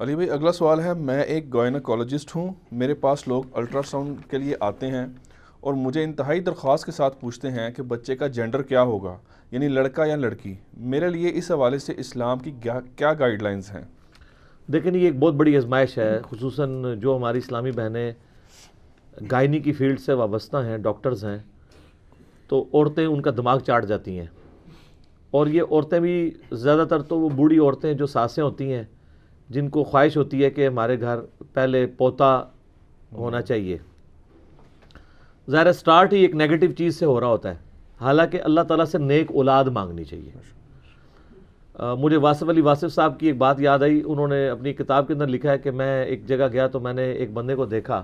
علی بھائی، اگلا سوال ہے، میں ایک گوائناکالوجسٹ ہوں، میرے پاس لوگ الٹرا ساؤنڈ کے لیے آتے ہیں اور مجھے انتہائی درخواست کے ساتھ پوچھتے ہیں کہ بچے کا جینڈر کیا ہوگا یعنی لڑکا یا لڑکی۔ میرے لیے اس حوالے سے اسلام کی کیا گائیڈ لائنز ہیں؟ دیکھیں یہ ایک بہت بڑی آزمائش ہے، خصوصاً جو ہماری اسلامی بہنیں گائنی کی فیلڈ سے وابستہ ہیں، ڈاکٹرز ہیں، تو عورتیں ان کا دماغ چاٹ جاتی ہیں۔ اور یہ عورتیں بھی زیادہ تر تو وہ بوڑھی عورتیں جو سانسیں ہوتی ہیں۔ جن کو خواہش ہوتی ہے کہ ہمارے گھر پہلے پوتا ہونا چاہیے۔ ظاہر سٹارٹ ہی ایک نیگیٹو چیز سے ہو رہا ہوتا ہے۔ حالانکہ اللہ تعالیٰ سے نیک اولاد مانگنی چاہیے۔ مجھے واصف علی واصف صاحب کی ایک بات یاد آئی۔ انہوں نے اپنی کتاب کے اندر لکھا ہے کہ میں ایک جگہ گیا تو میں نے ایک بندے کو دیکھا۔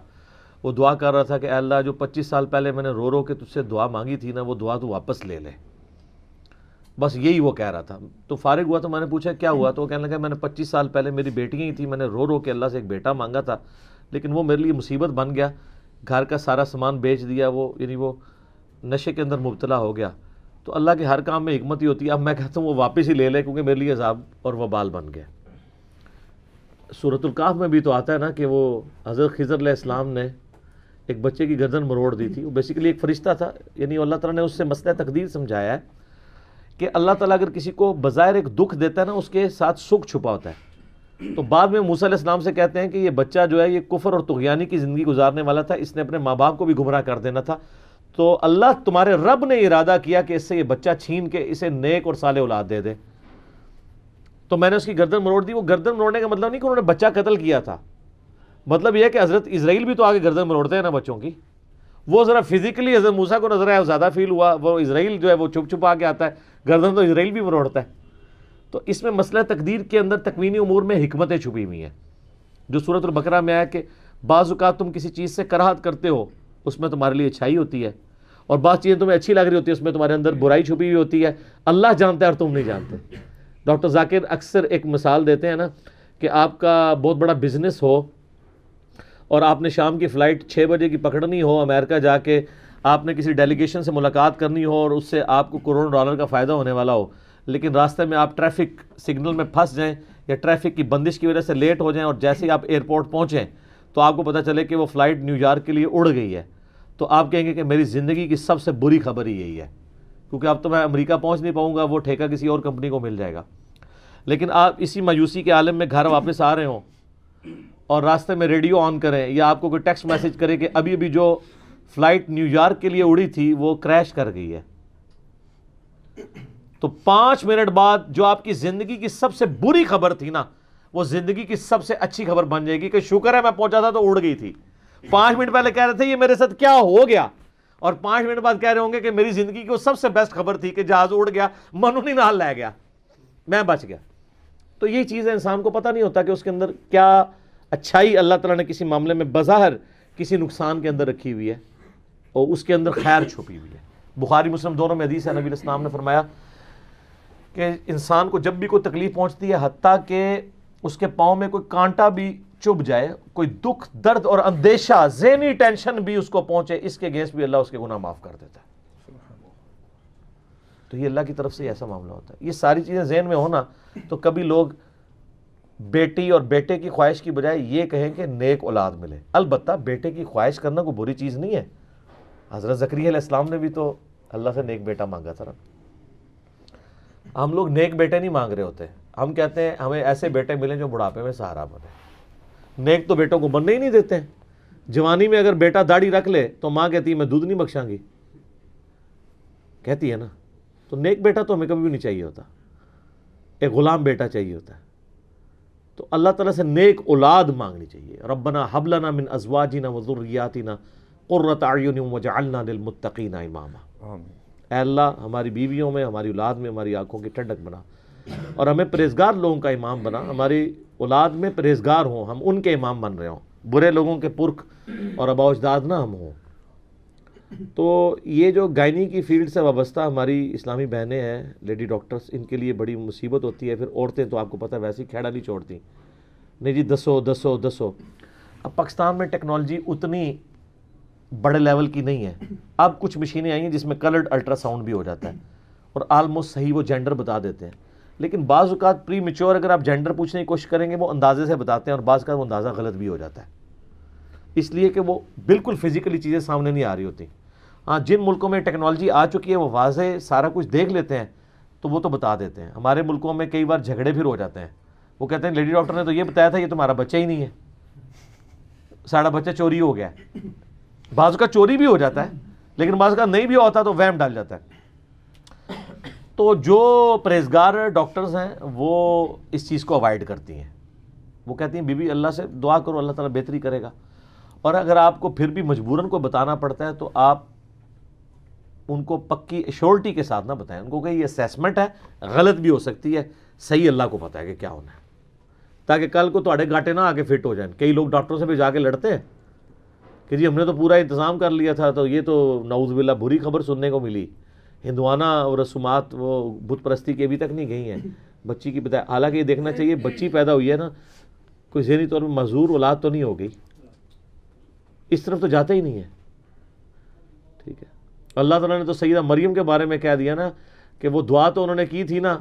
وہ دعا کر رہا تھا کہ اے اللہ جو پچیس سال پہلے میں نے رو رو کے تجھ سے دعا مانگی تھی نا وہ دعا تو واپس لے لے۔ بس یہی وہ کہہ رہا تھا۔ تو فارغ ہوا تو میں نے پوچھا کیا ہوا؟ تو وہ کہنے لگا، میں نے پچیس سال پہلے میری بیٹیاں ہی تھی میں نے رو رو کے اللہ سے ایک بیٹا مانگا تھا، لیکن وہ میرے لیے مصیبت بن گیا۔ گھر کا سارا سامان بیچ دیا، وہ یعنی وہ نشے کے اندر مبتلا ہو گیا۔ تو اللہ کے ہر کام میں حکمت ہی ہوتی ہے۔ اب میں کہتا ہوں وہ واپس ہی لے لے، کیونکہ میرے لیے عذاب اور وہ بال بن گیا۔ صورت القاف میں بھی تو آتا ہے نا کہ وہ حضرت خضر علیہ السلام نے ایک بچے کی گردن مروڑ دی تھی۔ وہ بیسیکلی ایک فرشتہ تھا یعنی اللہ تعالیٰ نے اس سے مسئلہ تقدیر سمجھایا ہے۔ کہ اللہ تعالیٰ اگر کسی کو بظاہر ایک دکھ دیتا ہے نا، اس کے ساتھ سکھ چھپا ہوتا ہے۔ تو بعد میں موسیٰ علیہ السلام سے کہتے ہیں کہ یہ بچہ جو ہے، یہ کفر اور تغیانی کی زندگی گزارنے والا تھا، اس نے اپنے ماں باپ کو بھی گمراہ کر دینا تھا۔ تو اللہ تمہارے رب نے ارادہ کیا کہ اس سے یہ بچہ چھین کے اسے نیک اور سالے اولاد دے دے۔ تو میں نے اس کی گردن مروڑ دی۔ وہ گردن مروڑنے کا مطلب نہیں کہ انہوں نے بچہ قتل کیا تھا۔ مطلب یہ ہے کہ حضرت اسرائیل بھی تو آگے گردن مروڑتے ہیں نا بچوں کی۔ وہ ذرا فزیکلی حضرت موسیٰ کو نظر آیا زیادہ فیل ہوا، وہ اسرائیل جو ہے وہ چھپ چھپا کے آتا ہے، گردن تو اسرائیل بھی مروڑتا ہے۔ تو اس میں مسئلہ تقدیر کے اندر تکوینی امور میں حکمتیں چھپی ہوئی ہیں۔ جو صورت البقرہ میں آیا کہ بعض اوقات تم کسی چیز سے کراہت کرتے ہو، اس میں تمہارے لیے اچھائی ہوتی ہے۔ اور بعض چیزیں تمہیں اچھی لگ رہی ہوتی ہے اس میں تمہارے اندر برائی چھپی ہوئی ہوتی ہے۔ اللہ جانتا ہے اور تم نہیں جانتے۔ ڈاکٹر ذاکر اکثر ایک مثال دیتے ہیں نا کہ آپ کا بہت بڑا بزنس ہو اور آپ نے شام کی فلائٹ چھ بجے کی پکڑنی ہو امریکہ جا کے، آپ نے کسی ڈیلیگیشن سے ملاقات کرنی ہو اور اس سے آپ کو کروڑوں ڈالر کا فائدہ ہونے والا ہو۔ لیکن راستے میں آپ ٹریفک سگنل میں پھنس جائیں یا ٹریفک کی بندش کی وجہ سے لیٹ ہو جائیں اور جیسے ہی آپ ایئرپورٹ پہنچیں تو آپ کو پتہ چلے کہ وہ فلائٹ نیو یارک کے لیے اڑ گئی ہے۔ تو آپ کہیں گے کہ میری زندگی کی سب سے بری خبر ہی یہی ہے۔ کیونکہ اب تو میں امریکہ پہنچ نہیں پاؤں گا، وہ ٹھیکہ کسی اور کمپنی کو مل جائے گا۔ لیکن آپ اسی مایوسی کے عالم میں گھر واپس آ رہے ہوں۔ اور راستے میں ریڈیو آن کریں یا آپ کو کوئی ٹیکسٹ میسج کرے کہ ابھی ابھی جو فلائٹ نیو یارک کے لیے اڑی تھی وہ کریش کر گئی ہے۔ تو پانچ منٹ بعد جو آپ کی زندگی کی سب سے بری خبر تھی نا، وہ زندگی کی سب سے اچھی خبر بن جائے گی کہ شکر ہے میں پہنچا تھا تو اڑ گئی تھی۔ پانچ منٹ پہلے کہہ رہے تھے، یہ میرے ساتھ کیا ہو گیا؟ اور پانچ منٹ بعد کہہ رہے ہوں گے کہ میری زندگی کی وہ سب سے بیسٹ خبر تھی کہ جہاز اڑ گیا منونی نال لے گیا۔ میں بچ گیا۔ تو یہ چیز انسان کو پتہ نہیں ہوتا کہ اس کے اندر کیا اچھائی اللہ تعالیٰ نے کسی معاملے میں بظاہر کسی نقصان کے اندر رکھی ہوئی ہے اور اس کے اندر خیر چھپی ہوئی ہے۔ بخاری، مسلم دونوں میں حدیث ہے، نبی الاسلام نے فرمایا کہ انسان کو جب بھی کوئی تکلیف پہنچتی ہے، حتیٰ کہ اس کے پاؤں میں کوئی کانٹا بھی چب جائے، کوئی دکھ، درد اور اندیشہ، ذہنی ٹینشن بھی اس کو پہنچے، اس کے گیس بھی اللہ اس کے گناہ معاف کر دیتا ہے۔ تو یہ اللہ کی طرف سے ایسا معاملہ ہوتا ہے۔ یہ ساری چیزیں ذہن میں ہونا تو کبھی لوگ بیٹی اور بیٹے کی خواہش کی بجائے یہ کہیں کہ نیک اولاد ملے۔ البتہ بیٹے کی خواہش کرنا کوئی بری چیز نہیں ہے۔ حضرت ذکری علیہ السلام نے بھی تو اللہ سے نیک بیٹا مانگا تھا نا۔ ہم لوگ نیک بیٹے نہیں مانگ رہے ہوتے۔ ہم کہتے ہیں ہمیں ایسے بیٹے ملیں جو بڑھاپے میں سہارا بنے۔ نیک تو بیٹوں کو بننے ہی نہیں دیتے۔ جوانی میں اگر بیٹا داڑھی رکھ لے تو ماں کہتی ہے میں دودھ نہیں بخشاں گی۔ کہتی ہے نا۔ تو نیک بیٹا تو ہمیں کبھی بھی نہیں چاہیے ہوتا۔ ایک غلام بیٹا چاہیے ہوتا۔ ہے تو اللہ تعالیٰ سے نیک اولاد مانگنی چاہیے۔ ربنا حبلنا من ازواجنا وذریاتنا قرۃ اعین وجعلنا للمتقین اماما۔ اے اللہ ہماری بیویوں میں ہماری اولاد میں ہماری آنکھوں کی ٹھنڈک بنا۔ اور ہمیں پرہیزگار لوگوں کا امام بنا۔ ہماری اولاد میں پرہیزگار ہوں۔ ہم ان کے امام بن رہے ہوں۔ برے لوگوں کے پرکھ اور ابا اجداد نہ ہم ہوں۔ تو یہ جو گائنی کی فیلڈ سے وابستہ ہماری اسلامی بہنیں ہیں، لیڈی ڈاکٹرز، ان کے لیے بڑی مصیبت ہوتی ہے۔ پھر عورتیں تو آپ کو پتہ ہے ویسے ہی کھیڑا نہیں چھوڑتی۔ نہیں جی دسو دسو دسو۔ اب پاکستان میں ٹیکنالوجی اتنی بڑے لیول کی نہیں ہے۔ اب کچھ مشینیں آئی ہیں جس میں کلرڈ الٹرا ساؤنڈ بھی ہو جاتا ہے اور آلموسٹ صحیح وہ جینڈر بتا دیتے ہیں۔ لیکن بعض اوقات پری میچور اگر آپ جینڈر پوچھنے کی کوشش کریں گے، وہ اندازے سے بتاتے ہیں اور بعض کا وہ اندازہ غلط بھی ہو جاتا ہے۔ اس لیے کہ وہ بالکل فزیکلی چیزیں سامنے نہیں آ رہی ہوتی۔ ہاں، جن ملکوں میں ٹیکنالوجی آ چکی ہے، وہ واضح سارا کچھ دیکھ لیتے ہیں، تو وہ تو بتا دیتے ہیں۔ ہمارے ملکوں میں کئی بار جھگڑے پھر ہو جاتے ہیں۔ وہ کہتے ہیں، لیڈی ڈاکٹر نے تو یہ بتایا تھا، یہ تمہارا بچہ ہی نہیں ہے۔ ساڑھا بچہ چوری ہو گیا۔ ہے بعض کا چوری بھی ہو جاتا ہے، لیکن بعض کا نہیں بھی ہوتا تو ویم ڈال جاتا ہے۔ تو جو پرہیزگار ڈاکٹرز ہیں، وہ اس چیز کو اوائڈ کرتی ہیں۔ وہ کہتی ہیں بی بی اللہ سے دعا کرو، اللہ تعالیٰ بہتری کرے گا۔ اور اگر آپ کو پھر بھی مجبوراً کو بتانا پڑتا ہے، تو آپ ان کو پکی ایشورٹی کے ساتھ نہ بتائیں۔ ان کو کہ یہ اسیسمنٹ ہے، غلط بھی ہو سکتی ہے۔ صحیح اللہ کو پتہ ہے کہ کیا ہونا ہے۔ تاکہ کل کو تھوڑے گاٹے نہ آگے فٹ ہو جائیں۔ کئی لوگ ڈاکٹروں سے بھی جا کے لڑتے ہیں کہ جی ہم نے تو پورا انتظام کر لیا تھا، تو یہ تو نعوذ باللہ بری خبر سننے کو ملی۔ ہندوانہ اور رسومات وہ بت پرستی کی ابھی تک نہیں گئی ہیں۔ بچی کی بتایا، حالانکہ یہ دیکھنا چاہیے، بچی پیدا ہوئی ہے نا، کوئی ذہنی طور پر معذور اولاد تو نہیں ہو گئی اس طرف تو جاتا ہی نہیں ہے۔ ٹھیک ہے۔ اللہ تعالیٰ نے تو سیدہ مریم کے بارے میں کہہ دیا نا کہ وہ دعا تو انہوں نے کی تھی نا۔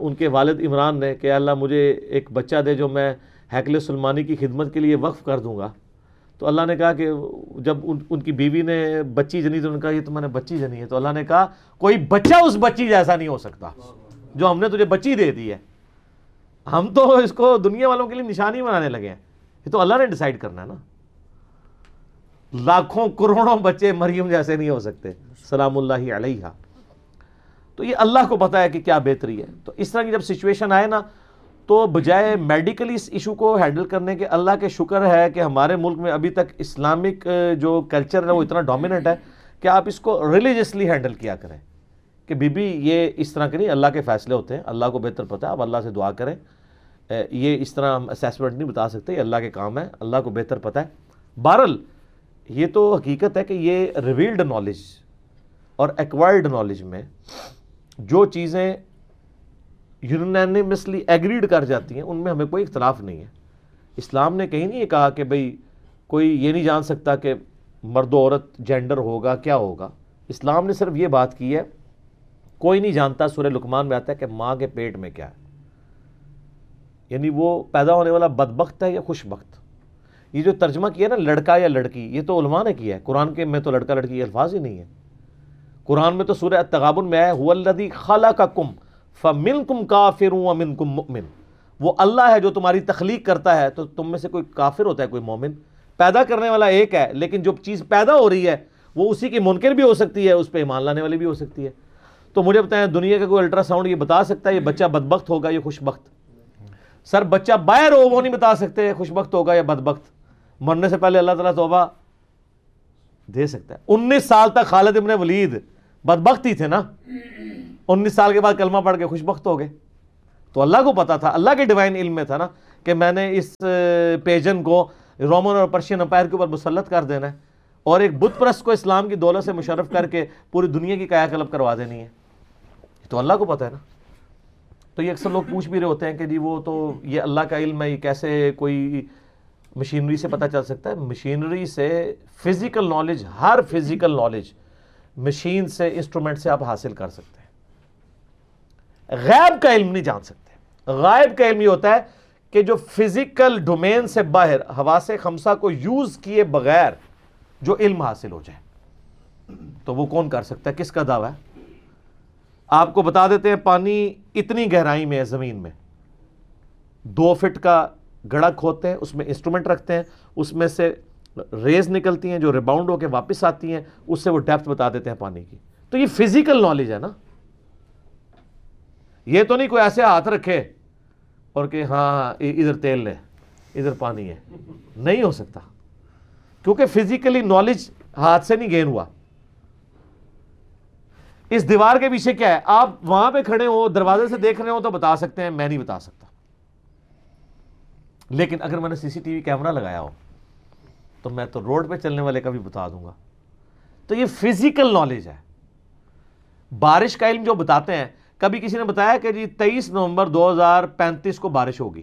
ان کے والد عمران نے کہ اللہ مجھے ایک بچہ دے جو میں حیکل سلمانی کی خدمت کے لیے وقف کر دوں گا۔ تو اللہ نے کہا کہ جب ان ان کی بیوی نے بچی جنی تو ان کا یہ تو میں نے بچی جنی ہے۔ تو اللہ نے کہا کوئی بچہ اس بچی جیسا نہیں ہو سکتا، جو ہم نے تجھے بچی دے دی ہے۔ ہم تو اس کو دنیا والوں کے لیے نشانی بنانے لگے ہیں۔ یہ تو اللہ نے ڈیسائیڈ کرنا ہے نا۔ لاکھوں کروڑوں بچے مریم جیسے نہیں ہو سکتے۔ سلام اللہ علیہ تو یہ اللہ کو پتا ہے کہ کیا بہتری ہے۔ تو اس طرح کی جب سچویشن آئے نا، تو بجائے میڈیکلی اس ایشو کو ہینڈل کرنے کے، اللہ کے شکر ہے کہ ہمارے ملک میں ابھی تک اسلامک جو کلچر ہے، وہ اتنا ڈومیننٹ ہے کہ آپ اس کو ریلیجسلی ہینڈل کیا کریں۔ کہ بی بی، یہ اس طرح کے نہیں، اللہ کے فیصلے ہوتے ہیں۔ اللہ کو بہتر پتہ ہے، آپ اللہ سے دعا کریں۔ یہ اس طرح ہم اسیسمنٹ نہیں بتا سکتے، یہ اللہ کے کام ہے، اللہ کو بہتر پتہ ہے۔ بہرل یہ تو حقیقت ہے کہ یہ ریویلڈ نالج اور ایکوائرڈ نالج میں جو چیزیں یونینمسلی ایگریڈ کر جاتی ہیں، ان میں ہمیں کوئی اختلاف نہیں ہے۔ اسلام نے کہیں نہیں یہ کہا کہ بھئی کوئی یہ نہیں جان سکتا کہ مرد و عورت جینڈر ہوگا، کیا ہوگا۔ اسلام نے صرف یہ بات کی ہے، کوئی نہیں جانتا، سورہ لکمان میں آتا ہے کہ ماں کے پیٹ میں کیا ہے۔ یعنی وہ پیدا ہونے والا بدبخت ہے یا خوش بخت یہ جو ترجمہ کیا نا لڑکا یا لڑکی، یہ تو علماء نے کیا ہے۔ قرآن کے میں تو لڑکا لڑکی یہ الفاظ ہی نہیں ہے۔ قرآن میں تو سورہ التغابن میں آئے خالہ کا کم فمن کم کافر امن کم مؤمن وہ اللہ ہے جو تمہاری تخلیق کرتا ہے، تو تم میں سے کوئی کافر ہوتا ہے، کوئی مومن۔ پیدا کرنے والا ایک ہے، لیکن جو چیز پیدا ہو رہی ہے، وہ اسی کی منکر بھی ہو سکتی ہے، اس پہ ایمان لانے والی بھی ہو سکتی ہے۔ تو مجھے بتائیں، دنیا کا کوئی الٹرا ساؤنڈ یہ بتا سکتا ہے، یہ بچہ بدبخت ہوگا یا خوش بخت سر، بچہ باہر ہو وہ نہیں بتا سکتے خوش بخت ہوگا یا بدبخت؟ مرنے سے پہلے اللہ تعالیٰ توبہ دے سکتا ہے۔ انیس سال تک خالد ابن ولید بدبخت ہی تھے نا۔ انیس سال کے بعد کلمہ پڑھ کے خوش بخت ہو گئے۔ تو اللہ کو پتا تھا، اللہ کے ڈیوائن علم میں تھا نا کہ میں نے اس پیجن کو رومن اور پرشین امپائر کے اوپر مسلط کر دینا ہے اور ایک بت پرست کو اسلام کی دولت سے مشرف کر کے پوری دنیا کی قیا قلب کروا دینی ہے۔ تو اللہ کو پتا ہے نا۔ تو یہ اکثر لوگ پوچھ بھی رہے ہوتے ہیں کہ جی وہ تو یہ اللہ کا علم ہے، یہ کیسے کوئی مشینری سے پتہ چل سکتا ہے۔ مشینری سے فزیکل نالج ہر فزیکل نالج مشین سے انسٹرومنٹ سے آپ حاصل کر سکتے ہیں۔ غیب کا علم نہیں جان سکتے۔ غائب کا علم یہ ہوتا ہے کہ جو فزیکل ڈومین سے باہر حواس خمسہ کو یوز کیے بغیر جو علم حاصل ہو جائے۔ تو وہ کون کر سکتا ہے؟ کس کا دعویٰ؟ ہے آپ کو بتا دیتے ہیں، پانی اتنی گہرائی میں ہے زمین میں۔ دو فٹ کا گڑا کھوتے ہیں، اس میں انسٹرومنٹ رکھتے ہیں، اس میں سے ریز نکلتی ہیں جو ریباؤنڈ ہو کے واپس آتی ہیں، اس سے وہ ڈیپتھ بتا دیتے ہیں پانی کی۔ تو یہ فزیکل نالج ہے نا۔ یہ تو نہیں کوئی ایسے ہاتھ رکھے اور کہ ہاں ادھر تیل لے ادھر پانی ہے۔ نہیں ہو سکتا۔ کیونکہ فزیکلی نالج ہاتھ سے نہیں گین ہوا۔ اس دیوار کے پیچھے کیا ہے؟ آپ وہاں پہ کھڑے ہو، دروازے سے دیکھ رہے ہو تو بتا سکتے ہیں، میں نہیں بتا سکتا۔ لیکن اگر میں نے سی سی ٹی وی کیمرہ لگایا ہو، تو میں تو روڈ پہ چلنے والے کا بھی بتا دوں گا۔ تو یہ فزیکل نالج ہے۔ بارش کا علم جو بتاتے ہیں، کبھی کسی نے بتایا کہ جی تیئیس نومبر دو ہزار پینتیس کو بارش ہوگی؟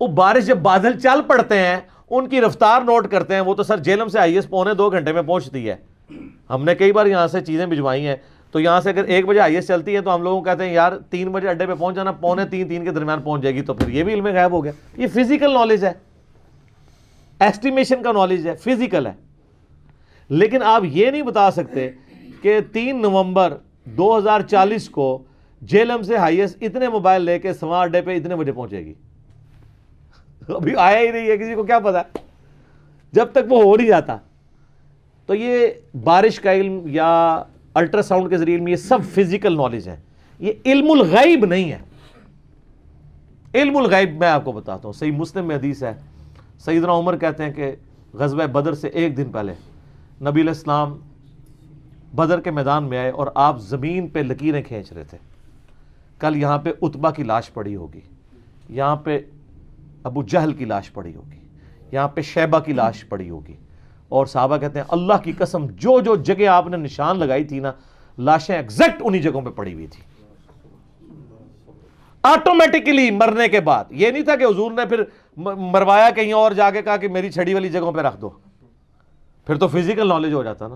وہ بارش جب بادل چل پڑتے ہیں، ان کی رفتار نوٹ کرتے ہیں۔ وہ تو سر جیلم سے آئی ایس پونے دو گھنٹے میں پہنچتی ہے۔ ہم نے کئی بار یہاں سے چیزیں بھجوائی ہیں۔ تو یہاں سے اگر ایک بجے آئی ایس چلتی ہے تو ہم لوگوں کہتے ہیں، یار، تین بجے اڈے پہ پہنچ جانا، پونے تین تین کے درمیان پہنچ جائے گی۔ تو پھر یہ بھی علم غائب ہو گیا۔ یہ فزیکل نالج ہے۔ ایسٹیمیشن کا نالج ہے فزیکل ہے۔ لیکن آپ یہ نہیں بتا سکتے کہ تین نومبر دو ہزار چالیس کو جیلم سے ہائیس اتنے موبائل لے کے سواں اڈے پہ اتنے بجے پہنچے گی۔ ابھی آیا ہی نہیں ہے، کسی کو کیا پتا؟ جب تک وہ ہو نہیں جاتا۔ تو یہ بارش کا علم یا الٹرا ساؤنڈ کے ذریعے یہ سب فزیکل نالج ہے یہ علم الغیب نہیں ہے۔ علم الغیب میں آپ کو بتاتا ہوں۔ صحیح مسلم میں حدیث ہے۔ سیدنا عمر کہتے ہیں کہ غزوہ بدر سے ایک دن پہلے نبی علیہ السلام بدر کے میدان میں آئے اور آپ زمین پہ لکیریں کھینچ رہے تھے۔ کل یہاں پہ اتبا کی لاش پڑی ہوگی۔ یہاں پہ ابو جہل کی لاش پڑی ہوگی۔ یہاں پہ شیبہ کی لاش پڑی ہوگی۔ اور صحابہ کہتے ہیں، اللہ کی قسم، جو جو جگہ آپ نے نشان لگائی تھی نا، لاشیں ایگزیکٹ انہی جگہوں پہ پڑی ہوئی تھی۔ آٹومیٹکلی مرنے کے بعد، یہ نہیں تھا کہ حضور نے پھر مروایا کہیں اور جا کے کہا کہ میری چھڑی والی جگہوں پہ رکھ دو۔ پھر تو فزیکل نالج ہو جاتا نا۔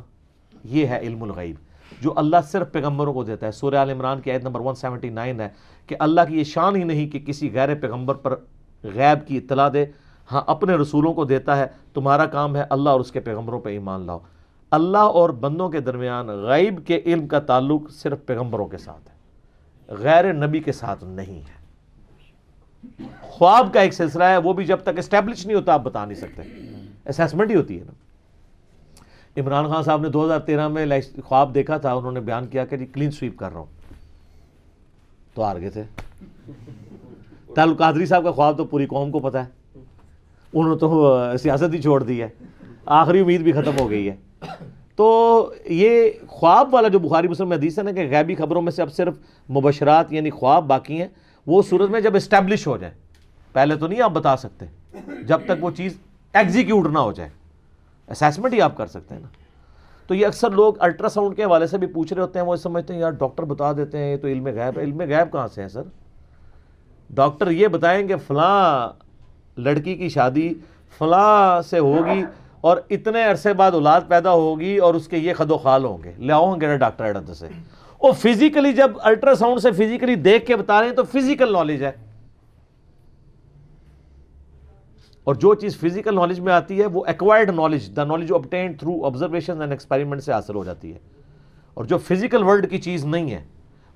یہ ہے علم الغیب، جو اللہ صرف پیغمبروں کو دیتا ہے۔ سورہ عال عمران کی آیت نمبر 179 ہے کہ اللہ کی یہ شان ہی نہیں کہ کسی غیر پیغمبر پر غیب کی اطلاع دے۔ ہاں اپنے رسولوں کو دیتا ہے، تمہارا کام ہے اللہ اور اس کے پیغمبروں پہ ایمان لاؤ۔ اللہ اور بندوں کے درمیان غیب کے علم کا تعلق صرف پیغمبروں کے ساتھ ہے، غیر نبی کے ساتھ نہیں ہے۔ خواب کا ایک سلسلہ ہے، وہ بھی جب تک اسٹیبلش نہیں ہوتا، آپ بتا نہیں سکتے۔ اسیسمنٹ ہی ہوتی ہے نا۔ عمران خان صاحب نے دو ہزار تیرہ میں خواب دیکھا تھا، انہوں نے بیان کیا کہ جی کلین سویپ کر رہا ہوں۔ تو آر گئے تھے۔ تعلق قادری صاحب کا خواب تو پوری قوم کو پتا ہے۔ انہوں نے تو سیاست ہی چھوڑ دی ہے۔ آخری امید بھی ختم ہو گئی ہے۔ تو یہ خواب والا جو بخاری مسلم حدیث ہے نا کہ غیبی خبروں میں سے اب صرف مبشرات یعنی خواب باقی ہیں، وہ صورت میں جب اسٹیبلش ہو جائے، پہلے تو نہیں آپ بتا سکتے، جب تک وہ چیز ایگزیکیوٹ نہ ہو جائے۔ اسیسمنٹ ہی آپ کر سکتے ہیں نا۔ تو یہ اکثر لوگ الٹرا ساؤنڈ کے حوالے سے بھی پوچھ رہے ہوتے ہیں، وہ سمجھتے ہیں، یار ڈاکٹر بتا دیتے ہیں، یہ تو علم غیب ہے۔ علم غیب کہاں سے ہے سر؟ ڈاکٹر یہ بتائیں کہ فلاں لڑکی کی شادی فلاں سے ہوگی اور اتنے عرصے بعد اولاد پیدا ہوگی اور اس کے یہ خد و خال ہوں گے۔ لے آؤں گے ڈاکٹر ایڈ سے۔ وہ فزیکلی جب الٹرا ساؤنڈ سے فزیکلی دیکھ کے بتا رہے ہیں تو فزیکل نالج ہے۔ اور جو چیز فزیکل نالج میں آتی ہے وہ acquired knowledge the knowledge obtained through observation and experiment سے حاصل ہو جاتی ہے۔ اور جو فزیکل ورلڈ کی چیز نہیں ہے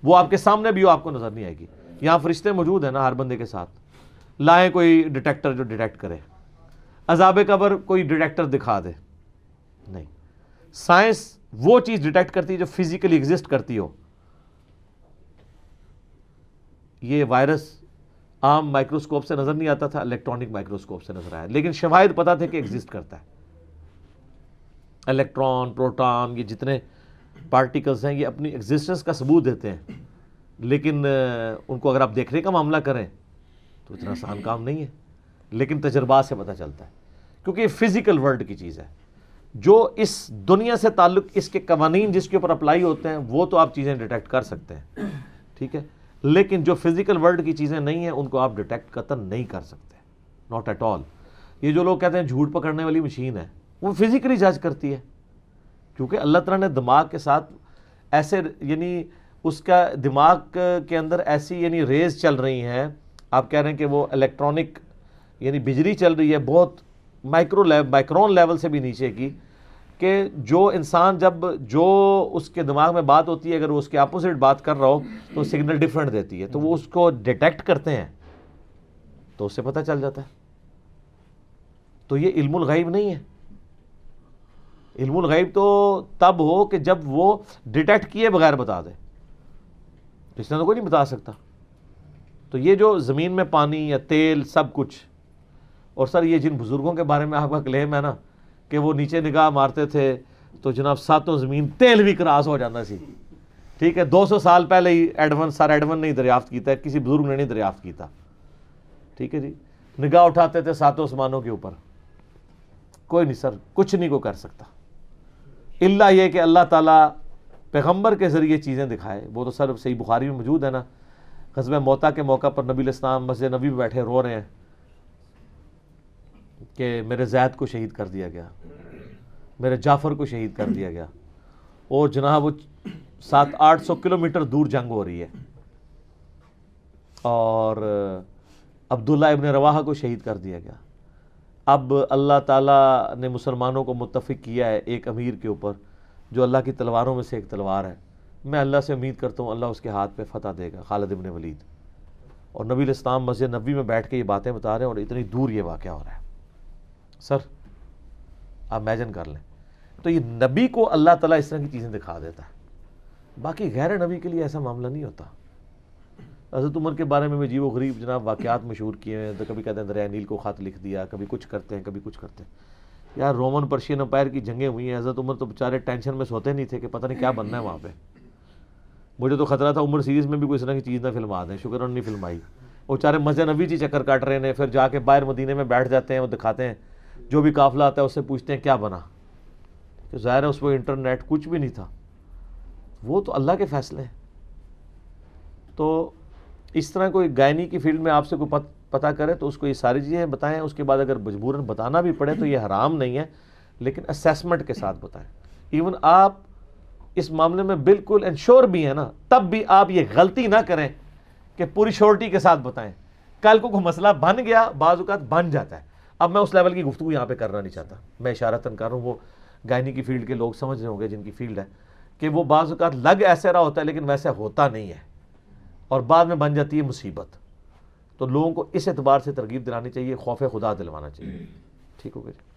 وہ آپ کے سامنے بھی ہو آپ کو نظر نہیں آئے گی۔ یہاں فرشتے موجود ہیں نا ہر بندے کے ساتھ۔ لائیں کوئی ڈیٹیکٹر جو ڈیٹیکٹ کرے۔ عذاب قبر کوئی ڈیٹیکٹر دکھا دے۔ نہیں۔ سائنس وہ چیز ڈیٹیکٹ کرتی ہے جو فزیکلی ایگزسٹ کرتی ہو۔ یہ وائرس عام مائکروسکوپ سے نظر نہیں آتا تھا، الیکٹرانک مائکروسکوپ سے نظر آیا۔ لیکن شواہد پتا تھے کہ ایگزسٹ کرتا ہے۔ الیکٹران، پروٹان، یہ جتنے پارٹیکلز ہیں، یہ اپنی ایگزسٹنس کا ثبوت دیتے ہیں۔ لیکن ان کو اگر آپ دیکھنے کا معاملہ کریں تو اتنا آسان کام نہیں ہے۔ لیکن تجربات سے پتہ چلتا ہے۔ کیونکہ یہ فزیکل ورلڈ کی چیز ہے۔ جو اس دنیا سے تعلق اس کے قوانین جس کے اوپر اپلائی ہوتے ہیں، وہ تو آپ چیزیں ڈیٹیکٹ کر سکتے ہیں۔ ٹھیک ہے؟ لیکن جو فزیکل ورلڈ کی چیزیں نہیں ہیں، ان کو آپ ڈیٹیکٹ قطر نہیں کر سکتے۔ ناٹ ایٹ آل یہ جو لوگ کہتے ہیں جھوٹ پکڑنے والی مشین ہے، وہ فزیکلی جج کرتی ہے۔ کیونکہ اللہ تعالیٰ نے دماغ کے ساتھ ایسے یعنی اس کا دماغ کے اندر ایسی یعنی ریز چل رہی ہیں۔ آپ کہہ رہے ہیں کہ وہ الیکٹرانک یعنی بجلی چل رہی ہے، بہت مائکرو لیول مائکرون لیول سے بھی نیچے کی، کہ جو انسان جب، جو اس کے دماغ میں بات ہوتی ہے، اگر وہ اس کے اپوزٹ بات کر رہا ہو، تو سگنل ڈیفرنٹ دیتی ہے۔ تو وہ اس کو ڈیٹیکٹ کرتے ہیں، تو اس سے پتہ چل جاتا ہے۔ تو یہ علم الغیب نہیں ہے۔ علم الغیب تو تب ہو کہ جب وہ ڈیٹیکٹ کیے بغیر بتا دے۔ اس نے تو کوئی نہیں بتا سکتا۔ تو یہ جو زمین میں پانی یا تیل سب کچھ، اور سر یہ جن بزرگوں کے بارے میں آپ کا کلیم ہے نا، کہ وہ نیچے نگاہ مارتے تھے، تو جناب ساتوں زمین تیل بھی کراس ہو جانا سی۔ ٹھیک ہے، دو سو سال پہلے ہی ایڈون سر ایڈون نے دریافت کیتا ہے کسی بزرگ نے نہیں دریافت کیتا۔ ٹھیک ہے جی نگاہ اٹھاتے تھے ساتوں اسمانوں کے اوپر۔ کوئی نہیں سر، کچھ نہیں کو کر سکتا۔ اللہ یہ کہ اللہ تعالیٰ پیغمبر کے ذریعے چیزیں دکھائے۔ وہ تو سر صحیح بخاری میں موجود ہے نا۔ غزب موتا کے موقع پر نبی الاسلام مسجد نبی میں بیٹھے رو رہے ہیں کہ میرے زید کو شہید کر دیا گیا، میرے جعفر کو شہید کر دیا گیا۔ اور جناب وہ سات آٹھ سو کلو میٹر دور جنگ ہو رہی ہے۔ اور عبداللہ ابن رواحہ کو شہید کر دیا گیا۔ اب اللہ تعالیٰ نے مسلمانوں کو متفق کیا ہے ایک امیر کے اوپر، جو اللہ کی تلواروں میں سے ایک تلوار ہے۔ میں اللہ سے امید کرتا ہوں اللہ اس کے ہاتھ پہ فتح دے گا، خالد ابن ولید۔ اور نبی الاسلام مسجد نبی میں بیٹھ کے یہ باتیں بتا رہے ہیں اور اتنی دور یہ واقعہ ہو رہا ہے۔ سر، آپ امیجن کر لیں۔ تو یہ نبی کو اللہ تعالیٰ اس طرح کی چیزیں دکھا دیتا ہے۔ باقی غیر نبی کے لیے ایسا معاملہ نہیں ہوتا۔ حضرت عمر کے بارے میں عجیب و غریب جناب واقعات مشہور کیے ہیں، تو کبھی کہتے ہیں دریا نیل کو خط لکھ دیا، کبھی کچھ کرتے ہیں، کبھی کچھ کرتے ہیں۔ یار، رومن پرشین امپائر کی جنگیں ہوئی ہیں۔ حضرت عمر تو بیچارے ٹینشن میں سوتے نہیں تھے کہ پتہ نہیں کیا بننا ہے وہاں پہ۔ مجھے تو خطرہ تھا عمر سیریز میں بھی کوئی اس طرح کی چیز نہ فلما دیں، شکر اور نہیں فلمائی۔ وہ چارے مسجد نبی جی چکر کاٹ رہے ہیں، پھر جا کے باہر مدینے میں بیٹھ جاتے ہیں وہ دکھاتے ہیں۔ جو بھی قافلہ آتا ہے اس سے پوچھتے ہیں، کیا بنا؟ کہ ظاہر ہے اس پہ انٹرنیٹ کچھ بھی نہیں تھا۔ وہ تو اللہ کے فیصلے ہیں۔ تو اس طرح کوئی گائنی کی فیلڈ میں آپ سے کوئی پتہ کرے تو اس کو یہ ساری چیزیں بتائیں۔ اس کے بعد اگر مجبوراً بتانا بھی پڑے تو یہ حرام نہیں ہے، لیکن اسیسمنٹ کے ساتھ بتائیں۔ ایون آپ اس معاملے میں بالکل انشور بھی ہیں نا، تب بھی آپ یہ غلطی نہ کریں کہ پوری شورٹی کے ساتھ بتائیں۔ کل کو کوئی مسئلہ بن گیا، بعض اوقات بن جاتا ہے۔ اب میں اس لیول کی گفتگو یہاں پہ کرنا نہیں چاہتا۔ میں اشارہ تن کر رہا ہوں، وہ گائنی کی فیلڈ کے لوگ سمجھ رہے ہوں گے جن کی فیلڈ ہے کہ وہ بعض اوقات لگ ایسے رہا ہوتا ہے لیکن ویسے ہوتا نہیں ہے۔ اور بعد میں بن جاتی ہے مصیبت۔ تو لوگوں کو اس اعتبار سے ترغیب دلانی چاہیے، خوف خدا دلوانا چاہیے۔ ٹھیک ہو گیا جی۔